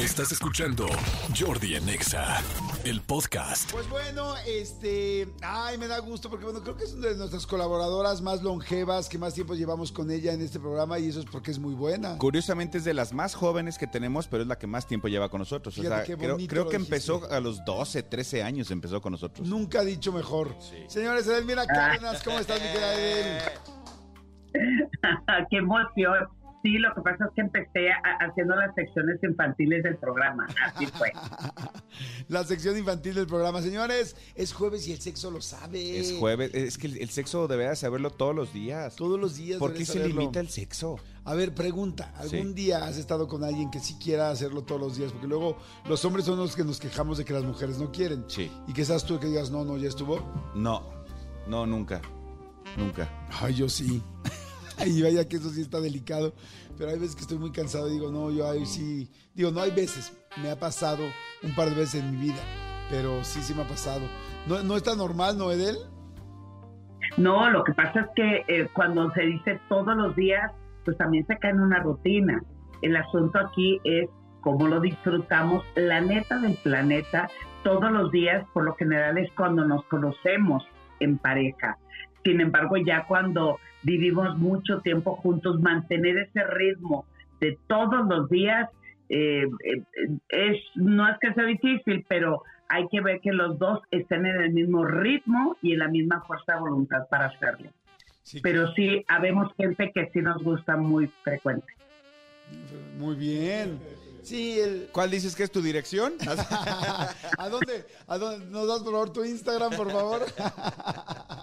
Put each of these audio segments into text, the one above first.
Estás escuchando Jordi Anexa, el podcast. Pues bueno, este, ay, me da gusto porque bueno, creo que es una de nuestras colaboradoras más longevas, que más tiempo llevamos con ella en este programa y eso es porque es muy buena. Curiosamente es de las más jóvenes que tenemos, pero es la que más tiempo lleva con nosotros. O Fíjate sea, qué creo, bonito creo lo que dijiste. empezó a los 12, 13 años empezó con nosotros. Nunca ha dicho mejor. Señores, Edelmira Cárdenas, ¿cómo estás, mi querida Edel? Qué emoción. Sí, lo que pasa es que empecé a- haciendo las secciones infantiles del programa. Así fue. La sección infantil del programa. Señores, es jueves y el sexo lo sabe. Es jueves, es que el, el sexo debería saberlo todos los días. Todos los días. ¿Por qué se limita el sexo? A ver, pregunta, ¿algún Sí. día has estado con alguien que sí quiera hacerlo todos los días? Porque luego los hombres son los que nos quejamos de que las mujeres no quieren. Sí. Y que seas tú que digas, no, no, ya estuvo. No, no, nunca, nunca. Ay, yo sí. Y vaya que eso sí está delicado. Pero hay veces que estoy muy cansado y digo, no, yo ahí sí. Digo, no hay veces. Me ha pasado un par de veces en mi vida. Pero sí, sí me ha pasado. No, no está normal, ¿no, Edel? No, lo que pasa es que eh, cuando se dice todos los días, pues también se cae en una rutina. El asunto aquí es cómo lo disfrutamos. La neta del planeta, todos los días, por lo general, es cuando nos conocemos en pareja. Sin embargo, ya cuando vivimos mucho tiempo juntos, mantener ese ritmo de todos los días eh, eh, es no es que sea difícil, pero hay que ver que los dos estén en el mismo ritmo y en la misma fuerza de voluntad para hacerlo. Sí. Pero sí, habemos gente que sí nos gusta muy frecuente. Muy bien. Sí, el... ¿Cuál dices que es tu dirección? ¿A dónde? ¿A dónde? ¿Nos das por favor tu Instagram, por favor?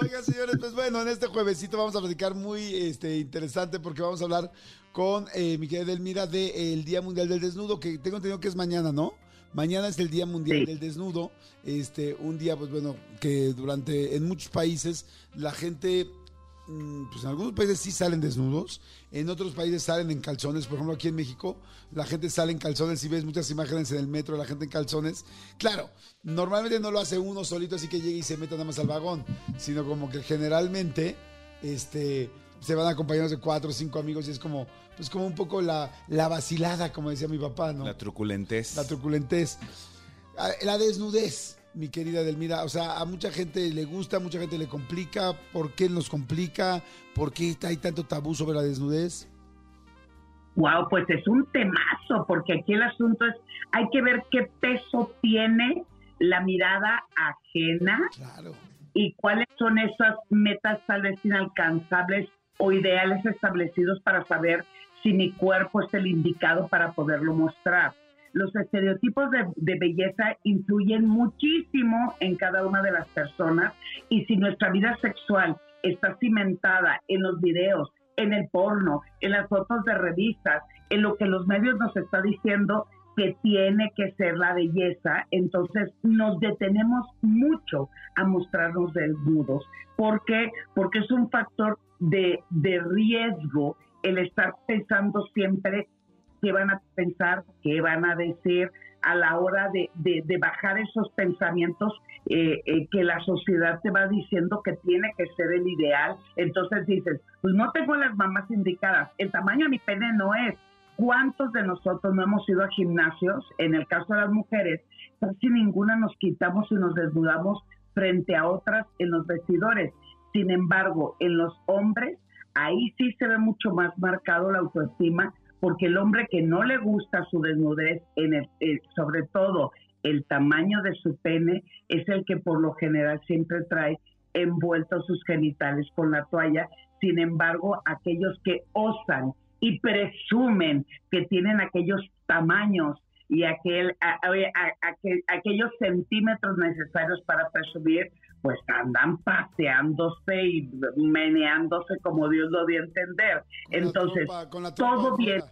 Oigan, señores, pues bueno, en este juevesito vamos a platicar muy este, interesante porque vamos a hablar con eh, mi querida Delmira del Día Mundial del Desnudo, que tengo entendido que es mañana, ¿no? Mañana es el Día Mundial Sí. del Desnudo, este, un día, pues bueno, que durante, en muchos países, la gente pues en algunos países sí salen desnudos, en otros países salen en calzones, por ejemplo aquí en México la gente sale en calzones y ves muchas imágenes en el metro de la gente en calzones. Claro, normalmente no lo hace uno solito así que llegue y se meta nada más al vagón, sino como que generalmente este se van acompañados de cuatro o cinco amigos y es como pues como un poco la, la vacilada, como decía mi papá, ¿no? La truculentez. la truculentez, Ah, la desnudez, mi querida Delmira. O sea, a mucha gente le gusta, a mucha gente le complica. ¿Por qué nos complica? ¿Por qué hay tanto tabú sobre la desnudez? Wow, pues es un temazo, porque aquí el asunto es, hay que ver qué peso tiene la mirada ajena Claro. y cuáles son esas metas tal vez inalcanzables o ideales establecidos para saber si mi cuerpo es el indicado para poderlo mostrar. Los estereotipos de, de belleza influyen muchísimo en cada una de las personas y si nuestra vida sexual está cimentada en los videos, en el porno, en las fotos de revistas, en lo que los medios nos está diciendo que tiene que ser la belleza, entonces nos detenemos mucho a mostrarnos desnudos. ¿Por qué? Porque es un factor de, de riesgo el estar pensando siempre qué van a pensar, qué van a decir a la hora de, de- bajar esos pensamientos eh, eh, que la sociedad te va diciendo que tiene que ser el ideal. Entonces dices, pues no tengo las mamás indicadas, el tamaño de mi pene no es. ¿Cuántos de nosotros no hemos ido a gimnasios? En el caso de las mujeres, casi ninguna nos quitamos y nos desnudamos frente a otras en los vestidores. Sin embargo, en los hombres, ahí sí se ve mucho más marcado la autoestima, porque el hombre que no le gusta su desnudez, en el- eh, sobre todo el tamaño de su pene, es el que por lo general siempre trae envueltos sus genitales con la toalla. Sin embargo, aquellos que osan y presumen que tienen aquellos tamaños y aquel, a- a- a- aquel- aquellos centímetros necesarios para presumir, pues andan paseándose y meneándose como Dios lo dio a entender. Con Entonces, la trompa todo bien,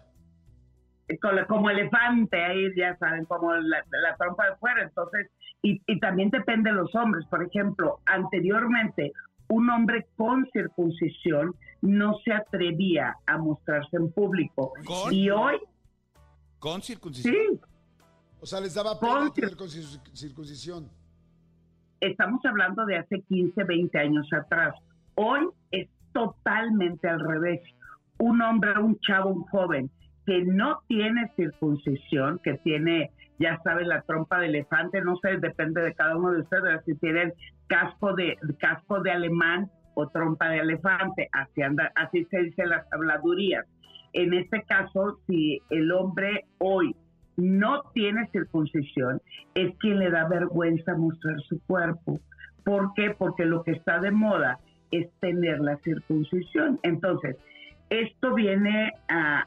con la- como elefante, ahí ya saben, como la, la trompa de fuera. Entonces, y, y también depende de los hombres. Por ejemplo, anteriormente, un hombre con circuncisión no se atrevía a mostrarse en público. ¿Con? Y hoy, Con circuncisión. sí, O sea, les daba pena tener con cir- circuncisión. Estamos hablando de hace 15, 20 años atrás. Hoy es totalmente al revés. Un hombre, un chavo, un joven que no tiene circuncisión, que tiene, ya sabes, la trompa de elefante, no sé, depende de cada uno de ustedes, si tienen casco de, casco de alemán o trompa de elefante, así, anda, así se dice las habladurías. En este caso, si el hombre hoy no tiene circuncisión, es quien le da vergüenza mostrar su cuerpo. ¿Por qué? Porque lo que está de moda es tener la circuncisión. Entonces, esto viene a,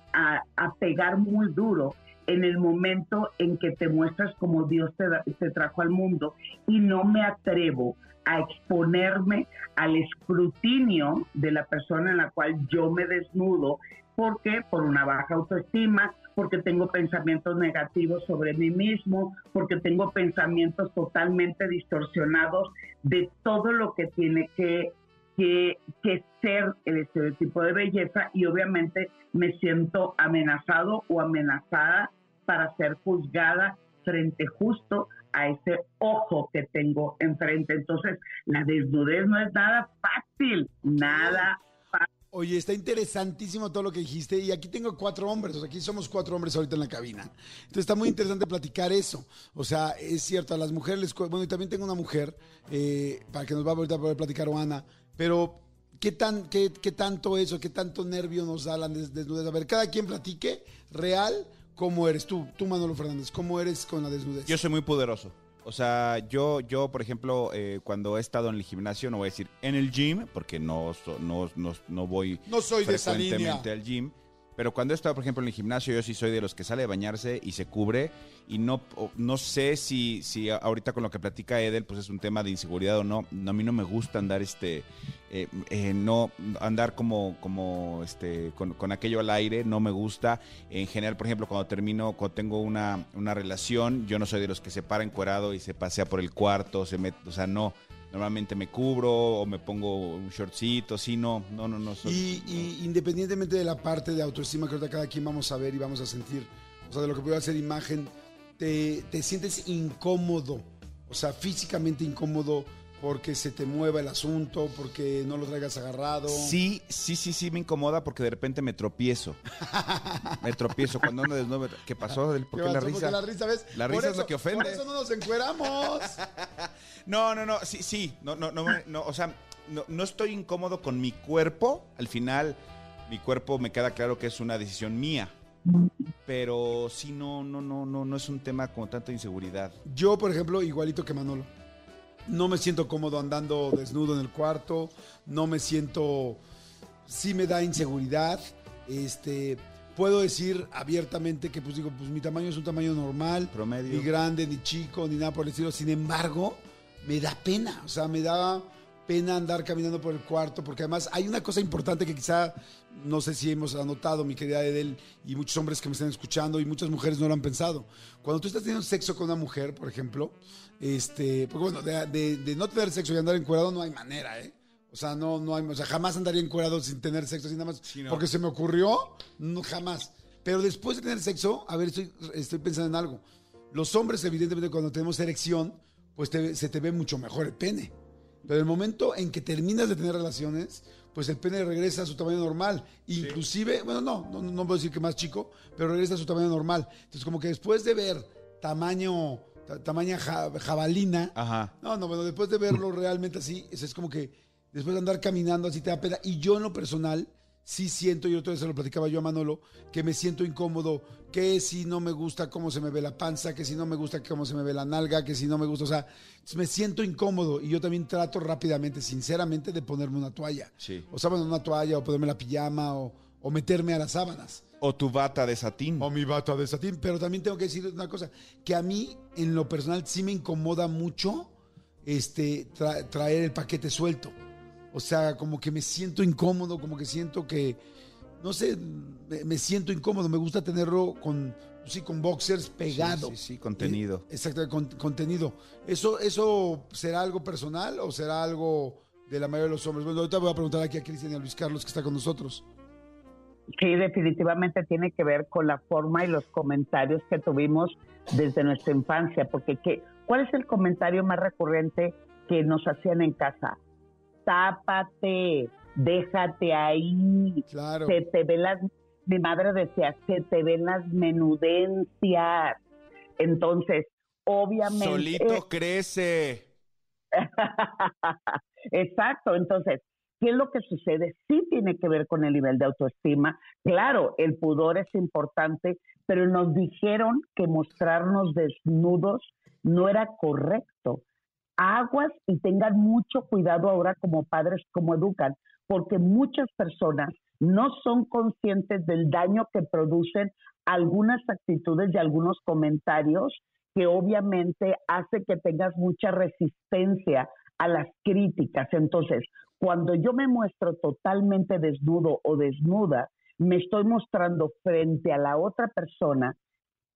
pegar muy duro en el momento en que te muestras como Dios te, te trajo al mundo y no me atrevo a exponerme al escrutinio de la persona en la cual yo me desnudo. ¿Por qué? Por una baja autoestima, porque tengo pensamientos negativos sobre mí mismo, porque tengo pensamientos totalmente distorsionados de todo lo que tiene que, que, que ser el estereotipo de belleza y obviamente me siento amenazado o amenazada para ser juzgada frente justo a ese ojo que tengo enfrente. Entonces, la desnudez no es nada fácil, nada Oye, está interesantísimo todo lo que dijiste y aquí tengo cuatro hombres, o sea, aquí somos cuatro hombres ahorita en la cabina. Entonces está muy interesante platicar eso. O sea, es cierto, a las mujeres les... Bueno, y también tengo una mujer, eh, para que nos va a ahorita poder platicar Ana, pero ¿qué, tan, qué, qué tanto eso, qué tanto nervio nos da la desnudez? A ver, cada quien platique real cómo eres tú, tú Manolo Fernández, cómo eres con la desnudez. Yo soy muy poderoso. O sea, yo, yo por ejemplo, eh, cuando he estado en el gimnasio, no voy a decir en el gym, porque no, no, no, no voy no soy frecuentemente al gym. Pero cuando he estado, por ejemplo, en el gimnasio, yo sí soy de los que sale a bañarse y se cubre. Y no, no sé si, si ahorita con lo que platica Edel, pues es un tema de inseguridad o no. A mí no me gusta andar este, eh, eh, no andar como, como este, con, aquello al aire, no me gusta. En general, por ejemplo, cuando termino, cuando tengo una, una relación, yo no soy de los que se para encuerado y se pasea por el cuarto, se mete, o sea, no. Normalmente me cubro o me pongo un shortcito, sí, no, no, no, no. Soy, y, independientemente de la parte de autoestima que ahorita cada quien vamos a ver y vamos a sentir, o sea, de lo que puede hacer imagen, te, te sientes incómodo, o sea, físicamente incómodo porque se te mueva el asunto, porque no lo traigas agarrado. Sí, sí, sí, sí, me incomoda porque de repente me tropiezo. me tropiezo cuando ando desnudo. ¿Qué pasó? ¿Por qué, la risa? la risa, ¿ves? La risa es lo que ofende. Por eso no nos encueramos. no, no, no, sí, sí, no, no, no, no o sea, no, no estoy incómodo con mi cuerpo. Al final, mi cuerpo me queda claro que es una decisión mía pero sí no no no no no es un tema con tanta inseguridad. Yo, por ejemplo, igualito que Manolo no me siento cómodo andando desnudo en el cuarto, no me siento, sí me da inseguridad, este, puedo decir abiertamente que pues digo, pues mi tamaño es un tamaño normal, promedio, ni grande, ni chico, ni nada por el estilo, sin embargo, me da pena, o sea, me da pena andar caminando por el cuarto, porque además hay una cosa importante que quizá, no sé si hemos anotado, mi querida Edel, y muchos hombres que me están escuchando, y muchas mujeres no lo han pensado. Cuando tú estás teniendo sexo con una mujer, por ejemplo, este, porque bueno, de, no tener sexo y andar encuerado no hay manera, ¿eh? O sea, no, no hay, o sea, jamás andaría encuerado sin tener sexo, sin nada más. Porque se me ocurrió, no, jamás. Pero después de tener sexo, a ver, estoy, estoy pensando en algo. Los hombres, evidentemente, cuando tenemos erección, pues se te ve mucho mejor el pene. Pero el momento en que terminas de tener relaciones, pues el pene regresa a su tamaño normal. Inclusive, bueno, no, no, no puedo decir que más chico, pero regresa a su tamaño normal. Entonces, como que después de ver tamaño, tamaña jabalina, no, no, bueno, después de verlo realmente así, es como que después de andar caminando así te da pena. Y yo en lo personal, sí siento, y otra vez se lo platicaba yo a Manolo, que me siento incómodo, que si no me gusta cómo se me ve la panza, que si no me gusta cómo se me ve la nalga, que si no me gusta, o sea, me siento incómodo y yo también trato rápidamente, sinceramente, de ponerme una toalla. Sí. O sábana una toalla, o ponerme la pijama, o, meterme a las sábanas. O tu bata de satín. O mi bata de satín. Pero también tengo que decir una cosa, que a mí, en lo personal, sí me incomoda mucho este, traer el paquete suelto. O sea, como que me siento incómodo, como que siento que, no sé, me, siento incómodo. Me gusta tenerlo con, sí, con boxers pegado. Sí, sí, contenido. Eh, exacto, con, contenido. ¿Eso, ¿Eso será algo personal o será algo de la mayoría de los hombres? Bueno, ahorita voy a preguntar aquí a Cristian y a Luis Carlos que está con nosotros. Sí, definitivamente tiene que ver con la forma y los comentarios que tuvimos desde nuestra infancia, porque ¿qué, ¿cuál es el comentario más recurrente que nos hacían en casa? Tápate, déjate ahí, claro. se te ve las, mi madre decía, se te ven las menudencias. Entonces, obviamente... Solito crece. Exacto, entonces, ¿qué es lo que sucede? Sí tiene que ver con el nivel de autoestima. Claro, el pudor es importante, pero nos dijeron que mostrarnos desnudos no era correcto. Aguas y tengan mucho cuidado ahora como padres, como educan, porque muchas personas no son conscientes del daño que producen algunas actitudes y algunos comentarios que obviamente hace que tengas mucha resistencia a las críticas. Entonces, cuando yo me muestro totalmente desnudo o desnuda, me estoy mostrando frente a la otra persona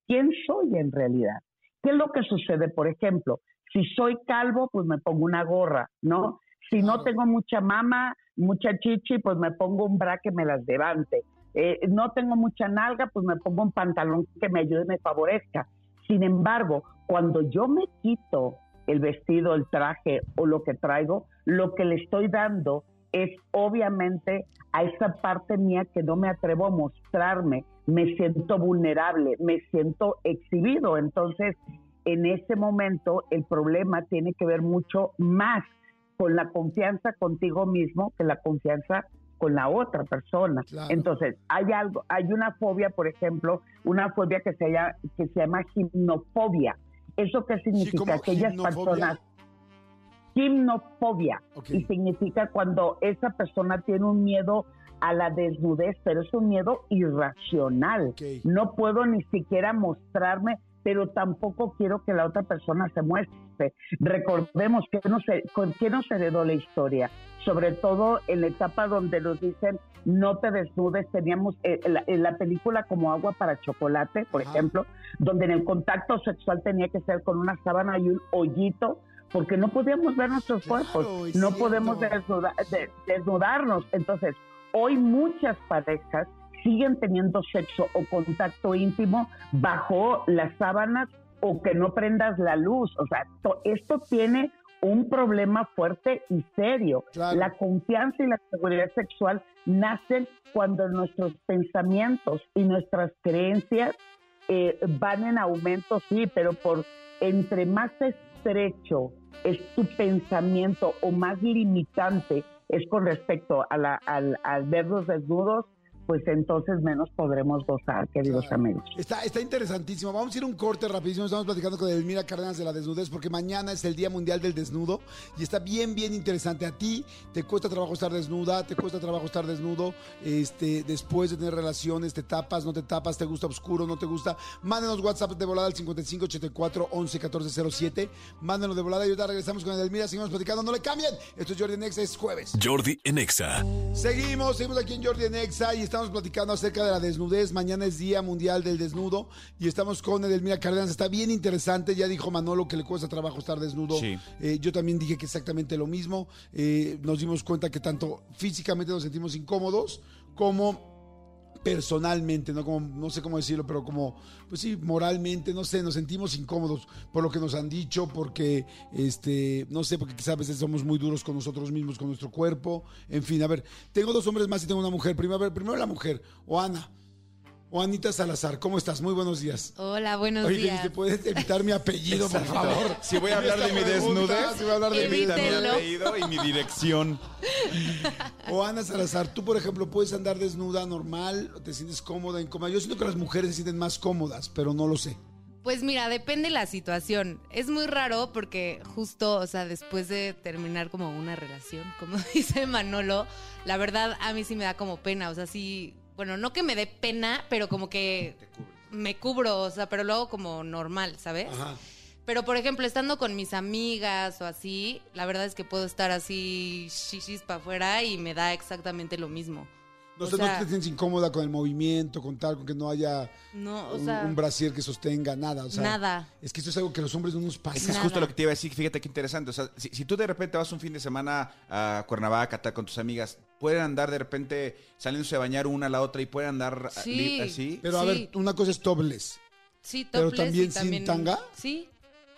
quién soy en realidad. ¿Qué es lo que sucede? Por ejemplo, si soy calvo, pues me pongo una gorra, ¿no? Si no tengo mucha mama, mucha chichi, pues me pongo un bra que me las levante. Eh, no tengo mucha nalga, pues me pongo un pantalón que me ayude y me favorezca. Sin embargo, cuando yo me quito el vestido, el traje o lo que traigo, lo que le estoy dando es obviamente a esa parte mía que no me atrevo a mostrarme, me siento vulnerable, me siento exhibido. Entonces, en ese momento el problema tiene que ver mucho más con la confianza contigo mismo que la confianza con la otra persona. Entonces, hay algo, hay una fobia, por ejemplo, una fobia que se llama, que se llama gimnofobia. ¿Eso qué significa? Aquellas personas gimnofobia y significa cuando esa persona tiene un miedo a la desnudez, pero es un miedo irracional. No puedo ni siquiera mostrarme, pero tampoco quiero que la otra persona se muestre. Recordemos que no se, con qué nos heredó la historia, sobre todo en la etapa donde nos dicen no te desnudes, teníamos eh, en la, película como agua para chocolate, por ejemplo, donde en el contacto sexual tenía que ser con una sábana y un hoyito porque no podíamos ver nuestros cuerpos, no podemos desnudarnos. Entonces, hoy muchas parejas siguen teniendo sexo o contacto íntimo bajo las sábanas o que no prendas la luz. O sea, esto tiene un problema fuerte y serio. La confianza y la seguridad sexual nacen cuando nuestros pensamientos y nuestras creencias eh, van en aumento, sí, pero por entre más estrecho es tu pensamiento o más limitante es con respecto a la, al, al verlos desnudos, pues entonces menos podremos gozar, queridos amigos. Está, está interesantísimo. Vamos a ir un corte rapidísimo. Estamos platicando con Elmira Cárdenas de la desnudez porque mañana es el Día Mundial del Desnudo y está bien, bien interesante. A ti te cuesta trabajo estar desnuda, te cuesta trabajo estar desnudo este, después de tener relaciones, te tapas, no te tapas, te gusta oscuro, no te gusta. Mándenos WhatsApp de volada al 5584 11 1407. Mándenos de volada y ahorita regresamos con Elmira. Seguimos platicando, no le cambien. Esto es Jordi Nexa, es jueves. Jordi Nexa. Seguimos, seguimos aquí en Jordi Nexa y estamos estamos platicando acerca de la desnudez. Mañana es Día Mundial del Desnudo y estamos con Edelmira Cárdenas. Está bien interesante. Ya dijo Manolo que le cuesta trabajo estar desnudo. Eh, yo también dije que exactamente lo mismo. Eh, nos dimos cuenta que tanto físicamente nos sentimos incómodos como personalmente, ¿no? Como, no sé cómo decirlo, pero como, pues sí, moralmente, no sé, nos sentimos incómodos por lo que nos han dicho, porque, este, no sé, porque quizás a veces somos muy duros con nosotros mismos, con nuestro cuerpo, en fin, a ver, tengo dos hombres más y tengo una mujer. Primero, primero la mujer, o Ana. Juanita Salazar, ¿cómo estás? Muy buenos días. Hola, buenos días. ¿te puedes evitar mi apellido, por favor? Si voy a hablar de mi desnudez, si voy a hablar de mi, mi apellido y mi dirección. O Ana Salazar, tú, por ejemplo, puedes andar desnuda normal, o te sientes cómoda, incómoda. Yo siento que las mujeres se sienten más cómodas, pero no lo sé. Pues mira, depende la situación. Es muy raro porque justo, o sea, después de terminar como una relación, como dice Manolo, la verdad a mí sí me da como pena, o sea, sí bueno, no que me dé pena, pero como que me cubro, o sea, pero luego como normal, ¿sabes? Ajá. Pero, por ejemplo, estando con mis amigas o así, la verdad es que puedo estar así shishis para afuera y me da exactamente lo mismo. No, o no te sientes incómoda con el movimiento, con tal, con que no haya un, brasier que sostenga, nada. O sea, nada. Es que esto es algo que los hombres no nos pasa. Es, justo lo que te iba a decir, fíjate qué interesante. O sea, si, tú de repente vas un fin de semana a Cuernavaca tal, con tus amigas, pueden andar de repente saliéndose a bañar una a la otra y pueden andar así. Pero a ver, una cosa es topless. Sí, topless. Pero también sin tanga. Sí.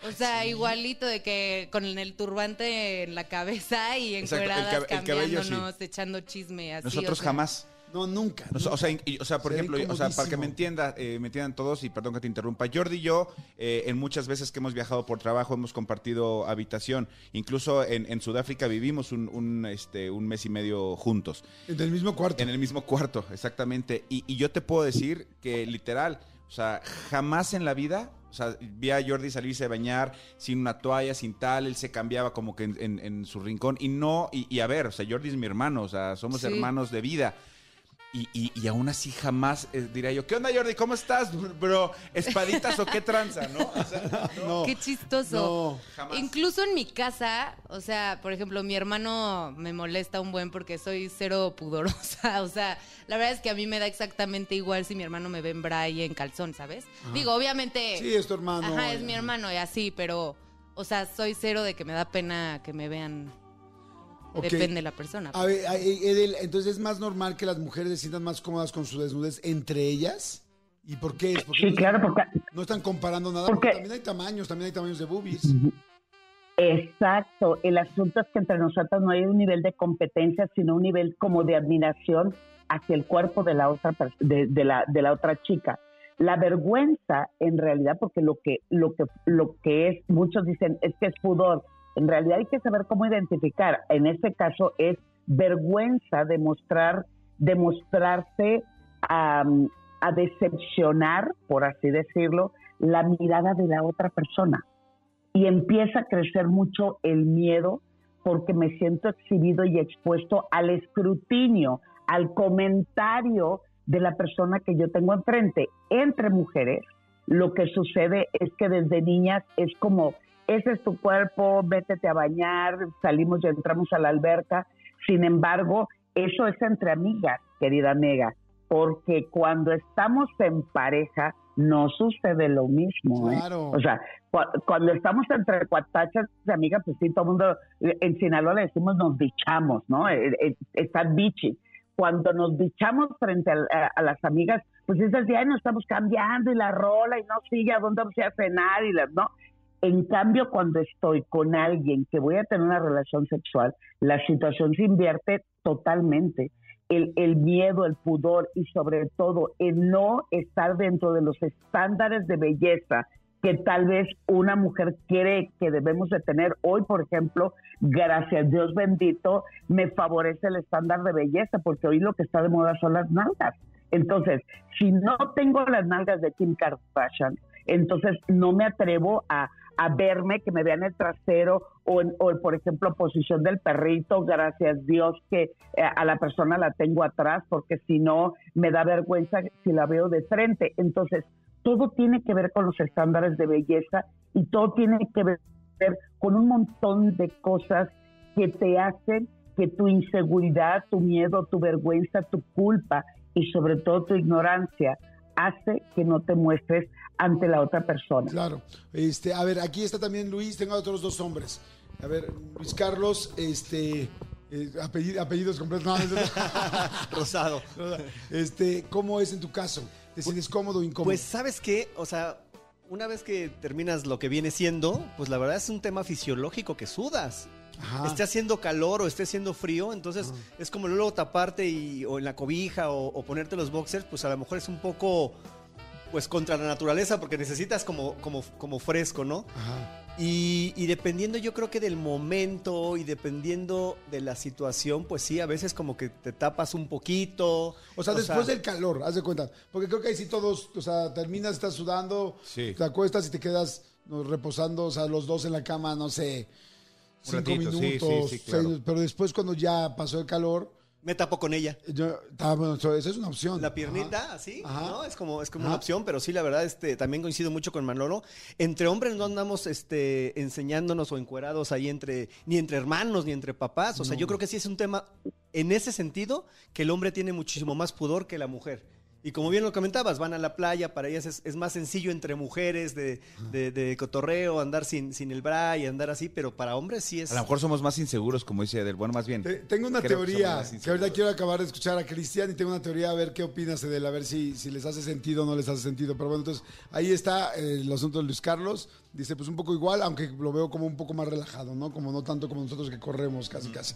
O sea, igualito de que con el turbante en la cabeza y encueradas cambiándonos, echando chisme así. Nosotros jamás. No, nunca. O sea, o sea, y- o sea, por ejemplo, o sea, para que me entienda, eh, me entiendan todos, y perdón que te interrumpa, Jordi y yo, eh, en muchas veces que hemos viajado por trabajo, hemos compartido habitación. Incluso en, en Sudáfrica vivimos un, un, este, un mes y medio juntos. En el mismo cuarto. En el mismo cuarto, exactamente. Y, y yo te puedo decir que literal, o sea, jamás en la vida, o sea, vi a Jordi salirse a bañar sin una toalla, sin tal, él se cambiaba como que en, en- en su rincón. Y no, y, y a ver, o sea, Jordi es mi hermano, o sea, somos Sí. hermanos de vida. Y, y- y aún así jamás eh, diría yo, ¿qué onda Jordi? ¿Cómo estás, bro? ¿Espaditas o qué tranza, no? O sea, no. Qué chistoso. No. Jamás. Incluso en mi casa, o sea, por ejemplo, mi hermano me molesta un buen porque soy cero pudorosa. O sea, la verdad es que a mí me da exactamente igual si mi hermano me ve en bra y en calzón, ¿sabes? Digo, obviamente. Sí, es tu hermano. Ajá, es mi hermano y así, pero, o sea, soy cero de que me da pena que me vean. Depende de la persona. A ver, a- Edel, entonces es más normal que las mujeres se sientan más cómodas con su desnudez entre ellas. ¿Y por qué es? Porque Sí, no, claro, porque no están comparando nada. Porque- Porque también hay tamaños, también hay tamaños de boobies. Exacto, el asunto es que entre nosotros no hay un nivel de competencia, sino un nivel como de admiración hacia el cuerpo de la otra de, de la, de la otra chica. La vergüenza, en realidad, porque lo que, lo que, lo que es, muchos dicen es que es pudor. En realidad hay que saber cómo identificar. En este caso es vergüenza de mostrar, de mostrarse a, a decepcionar, por así decirlo, la mirada de la otra persona y empieza a crecer mucho el miedo porque me siento exhibido y expuesto al escrutinio, al comentario de la persona que yo tengo enfrente. Entre mujeres, lo que sucede es que desde niñas es como, ese es tu cuerpo, vétete a bañar, salimos y entramos a la alberca. Sin embargo, eso es entre amigas, querida Nega, porque cuando estamos en pareja no sucede lo mismo. ¿eh? Claro. O sea, cu- cuando estamos entre cuatachas de amigas, pues sí, todo el mundo, en Sinaloa le decimos nos bichamos, ¿no? Eh, eh, Está bichi. Cuando nos bichamos frente a, a- a las amigas, pues es así, ay, nos estamos cambiando y la rola y no sigue a dónde vamos a cenar y las, ¿no? En cambio, cuando estoy con alguien que voy a tener una relación sexual, la situación se invierte totalmente. El, miedo, el pudor y sobre todo el no estar dentro de los estándares de belleza que tal vez una mujer cree que debemos de tener. Hoy, por ejemplo, gracias a Dios bendito, me favorece el estándar de belleza, porque hoy lo que está de moda son las nalgas. Entonces, si no tengo las nalgas de Kim Kardashian, entonces no me atrevo a, a verme, que me vean el trasero o, en- o, por ejemplo, posición del perrito, gracias Dios que eh, a la persona la tengo atrás, porque si no me da vergüenza si la veo de frente. Entonces, todo tiene que ver con los estándares de belleza y todo tiene que ver con un montón de cosas que te hacen que tu inseguridad, tu miedo, tu vergüenza, tu culpa y sobre todo tu ignorancia hace que no te muestres ante la otra persona. Claro. Este, a ver, aquí está también Luis, tengo a otros dos hombres. A ver, Luis Carlos, este, eh, apellido- apellidos completos. No, no, no. Rosado. este, ¿cómo es en tu caso? ¿Te sientes cómodo o incómodo? Pues, ¿sabes qué? O sea, una vez que terminas lo que viene siendo, pues la verdad es un tema fisiológico que sudas. Ajá. Esté haciendo calor o esté haciendo frío, entonces es como luego taparte y, o en la cobija o, o ponerte los boxers, pues a lo mejor es un poco pues contra la naturaleza porque necesitas como, como, como fresco, ¿no? Ajá. Y, y dependiendo yo creo que del momento y dependiendo de la situación, pues sí, a veces como que te tapas un poquito. O sea, después del calor, haz de cuenta. Porque creo que ahí sí todos, o sea, terminas, estás sudando, Sí. te acuestas y te quedas reposando, o sea, los dos en la cama, no sé, cinco ratito, minutos. sí, sí, claro. seis- pero después cuando ya pasó el calor, Me tapo con ella. yo, ah, bueno, eso eso es una opción. La piernita, Ajá. así, Ajá. ¿no? Es como, es como Ajá. una opción, pero sí, la verdad, este, también coincido mucho con Manolo. Entre hombres no andamos este, enseñándonos o encuerados ahí entre, ni entre hermanos, ni entre papás. O sea, yo creo que sí es un tema, en ese sentido, que el hombre tiene muchísimo más pudor que la mujer. Y como bien lo comentabas, van a la playa, para ellas es, es más sencillo entre mujeres de, de- de cotorreo, andar sin, sin el bra y andar así, pero para hombres sí es... A lo mejor somos más inseguros, como dice Edel. Bueno, más bien. Te- tengo una que teoría que, inseguros. ahorita quiero acabar de escuchar a Cristian y tengo una teoría a ver qué opinas de él, a ver si, si les hace sentido o no les hace sentido. Pero bueno, entonces ahí está eh, el asunto de Luis Carlos. Dice, pues un poco igual, aunque lo veo como un poco más relajado, ¿no? Como no tanto como nosotros que corremos casi, casi.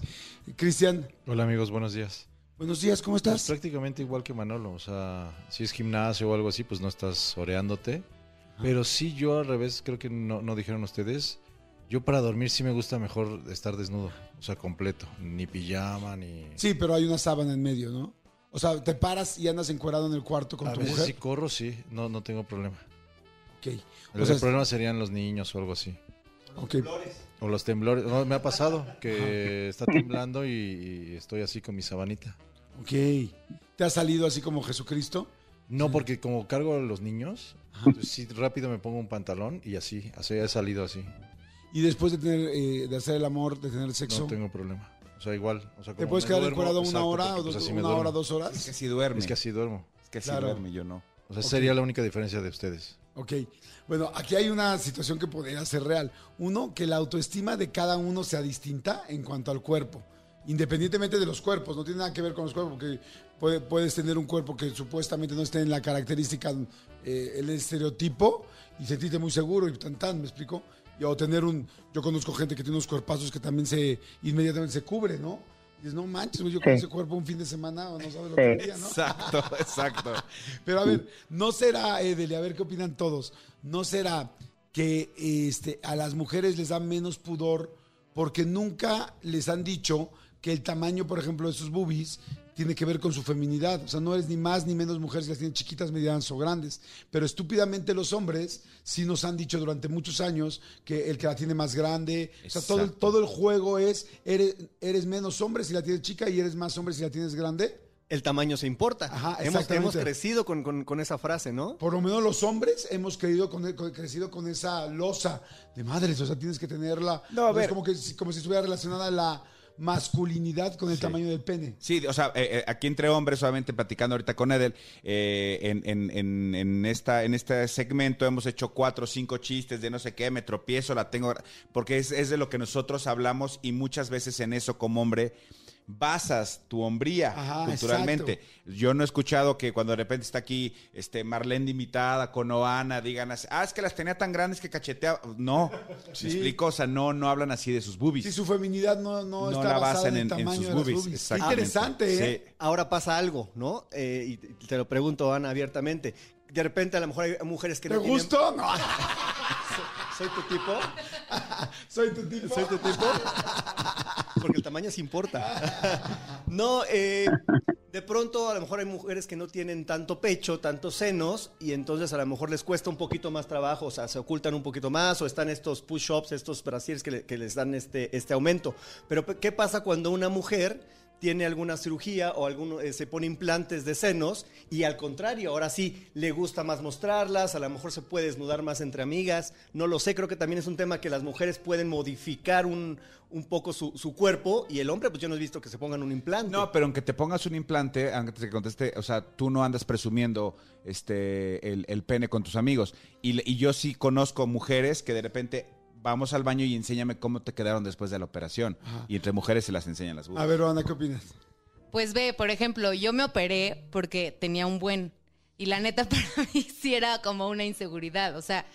Cristian, Hola amigos, buenos días. Buenos días, ¿cómo Pues estás? prácticamente igual que Manolo, o sea, si es gimnasio o algo así, pues no estás oreándote. Pero sí, yo al revés, creo que no, no dijeron ustedes. Yo para dormir sí me gusta mejor estar desnudo, o sea, completo. Ni pijama, ni... Sí, pero hay una sábana en medio, ¿no? O sea, te paras y andas encuerado en el cuarto con A tu veces mujer. sí corro, sí, no, no tengo problema. Ok. El, O sea, el problema serían los niños o algo así. ok. O los temblores. No, me ha pasado que está temblando y, y estoy así con mi sabanita. Ok. ¿Te ha salido así como Jesucristo? No, porque como cargo a los niños, entonces sí rápido me pongo un pantalón y así, así he salido así. Y después de tener, eh, de hacer el amor, de tener sexo, No tengo problema. O sea, igual. O sea, ¿te como puedes me quedar duermo, encuadrado una exacto, hora porque, o pues, dos, una duermo. hora, dos Es horas? que así duerme. Es que así duermo. Es que así Claro. duerme, yo no. O sea, sería la única diferencia de ustedes. Ok. Bueno, aquí hay una situación que podría ser real. Uno, que la autoestima de cada uno sea distinta en cuanto al cuerpo. Independientemente de los cuerpos, no tiene nada que ver con los cuerpos, porque puede- puedes tener un cuerpo que supuestamente no esté en la característica, eh, el estereotipo, y sentirte muy seguro y tan tan, ¿me explico? Y, o tener un, yo conozco gente que tiene unos cuerpazos que también se, inmediatamente se cubre, ¿no? Dices, no manches, güey, yo con Sí. ese cuerpo un fin de semana o no sabes lo Sí. que ¿no? Exacto, exacto. Pero a ver, no será, Edel, a ver qué opinan todos, no será que este, a las mujeres les da menos pudor porque nunca les han dicho que el tamaño, por ejemplo, de sus boobies tiene que ver con su feminidad. O sea, no eres ni más ni menos mujer si las tienen chiquitas, medianas o grandes. Pero estúpidamente los hombres sí nos han dicho durante muchos años que el que la tiene más grande. O sea, todo el, Exacto. todo el juego es, eres, eres menos hombre si la tienes chica y eres más hombre si la tienes grande. El tamaño se importa. Ajá, hemos, exactamente. hemos crecido con, con- con esa frase, ¿no? Por lo menos los hombres hemos creído con, con- crecido con esa losa de madres, o sea, tienes que tenerla. No, a Es ver. como, que, como si estuviera relacionada la masculinidad con el tamaño del pene. Sí, o sea, eh, eh, aquí entre hombres, solamente platicando ahorita con Edel, eh, en, en- en- en esta, en este segmento hemos hecho cuatro o cinco chistes de no sé qué, me tropiezo, la tengo, porque es, es de lo que nosotros hablamos y muchas veces en eso como hombre basas tu hombría Ajá, culturalmente. Yo no he escuchado que cuando de repente está aquí este Marlene de invitada con Oana digan así, ah, es que las tenía tan grandes que cacheteaba. No, Sí. me explico, o sea, no, no hablan así de sus boobies. Si su feminidad no, no, No está la basada basan en tamaño sus de boobies, boobies. Exactamente. interesante, ¿eh? Sí. Ahora pasa algo, ¿no? Eh, y te- lo pregunto, Ana, abiertamente. De repente, a lo mejor hay mujeres que ¿Te no tienen- gustó? No. ¿Soy tu tipo? Soy tu tipo. ¿Soy tu tipo? Porque el tamaño se importa. No, eh, de pronto a lo mejor hay mujeres que no tienen tanto pecho, tantos senos, y entonces a lo mejor les cuesta un poquito más trabajo, o sea, se ocultan un poquito más, o están estos push-ups, estos brasieres que, que les dan este, este aumento. Pero ¿qué pasa cuando una mujer tiene alguna cirugía o alguno, eh, se pone implantes de senos y al contrario, ahora sí, le gusta más mostrarlas, a lo mejor se puede desnudar más entre amigas, no lo sé, creo que también es un tema que las mujeres pueden modificar un, un poco su, su cuerpo y el hombre, pues yo no he visto que se pongan un implante. No, pero aunque te pongas un implante, antes de que conteste, o sea, tú no andas presumiendo este el, el pene con tus amigos. Y yo sí conozco mujeres que de repente vamos al baño y enséñame cómo te quedaron después de la operación. Y entre mujeres se las enseñan las A boobies. ver, Ana, ¿qué opinas? Pues ve, por ejemplo, yo me operé porque tenía un buen. Y la neta, para mí sí era como una inseguridad. O sea,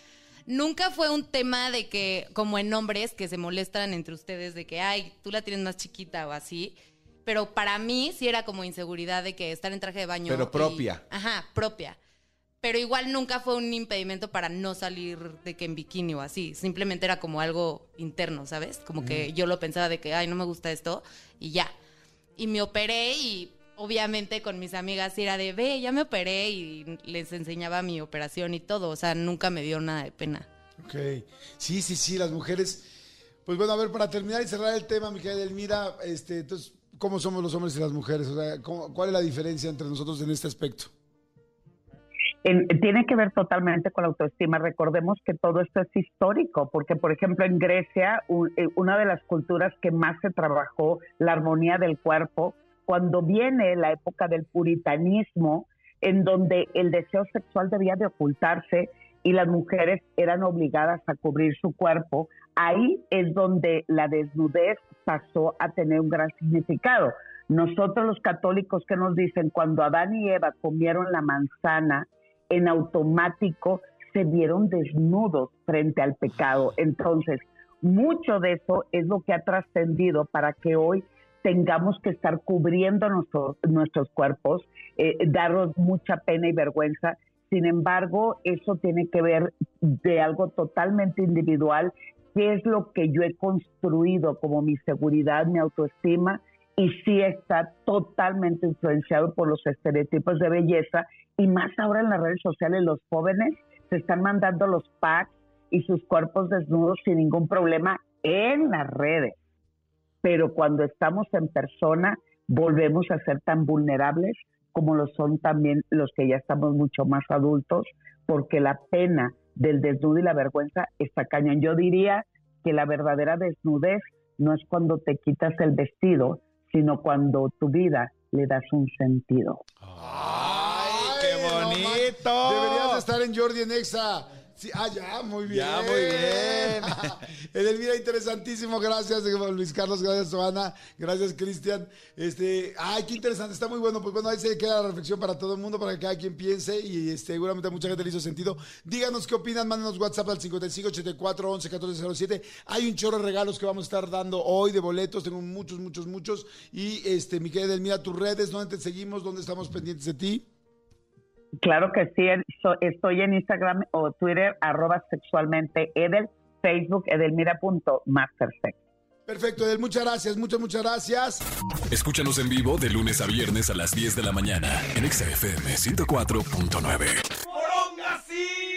nunca fue un tema de que, como en hombres, que se molestan entre ustedes de que, ay, tú la tienes más chiquita o así. Pero para mí sí era como inseguridad de que estar en traje de baño. Pero y- propia. ajá, propia. Pero igual nunca fue un impedimento para no salir de que en bikini o así. Simplemente era como algo interno, ¿sabes? Como que yo lo pensaba de que, ay, no me gusta esto y ya. Y me operé y obviamente con mis amigas era de, ve, ya me operé y les enseñaba mi operación y todo. O sea, nunca me dio nada de pena. Ok. Sí, sí, sí, las mujeres. Pues bueno, a ver, para terminar y cerrar el tema, mi querida Elmira, este, entonces, ¿cómo somos los hombres y las mujeres? O sea, ¿cómo- ¿cuál es la diferencia entre nosotros en este aspecto? En- tiene que ver totalmente con la autoestima. Recordemos que todo esto es histórico, porque por ejemplo en Grecia, u- eh, una de las culturas que más se trabajó la armonía del cuerpo, cuando viene la época del puritanismo, en donde el deseo sexual debía de ocultarse y las mujeres eran obligadas a cubrir su cuerpo, ahí es donde la desnudez pasó a tener un gran significado. Nosotros los católicos que nos dicen, cuando Adán y Eva comieron la manzana, en automático se vieron desnudos frente al pecado. Entonces, mucho de eso es lo que ha trascendido para que hoy tengamos que estar cubriendo nuestro- nuestros cuerpos, eh, darnos mucha pena y vergüenza. Sin embargo, eso tiene que ver de algo totalmente individual, qué es lo que yo he construido como mi seguridad, mi autoestima, y sí está totalmente influenciado por los estereotipos de belleza, y más ahora en las redes sociales los jóvenes se están mandando los packs y sus cuerpos desnudos sin ningún problema en las redes pero cuando estamos en persona volvemos a ser tan vulnerables como lo son también los que ya estamos mucho más adultos, porque la pena del desnudo y la vergüenza está cañón. Yo diría que la verdadera desnudez no es cuando te quitas el vestido, sino cuando tu vida le das un sentido. ¡Ay, qué bonito! Deberías de estar en Jordi en Exa. Sí, ah, ya, muy bien. Ya, muy bien. Edelmira, interesantísimo. Gracias, Luis Carlos. Gracias, Joana. Gracias, Cristian. Este, ay, qué interesante. Está muy bueno. Pues bueno, ahí se queda la reflexión para todo el mundo, para que cada quien piense. Y este, seguramente a mucha gente le hizo sentido. Díganos qué opinan. Mándanos WhatsApp al 55 84 11 14 07. Hay un chorro de regalos que vamos a estar dando hoy de boletos. Tengo muchos, muchos, muchos. Y este, mi querida Edelmira, tus redes, ¿dónde te seguimos? ¿Dónde estamos pendientes de ti? Claro que sí, estoy en Instagram o Twitter, arroba sexualmente Edel, Facebook edelmira.mastersex. Perfecto, Edel, muchas gracias, muchas, muchas gracias. Escúchanos en vivo de lunes a viernes a las 10 de la mañana en Exa FM 104.9.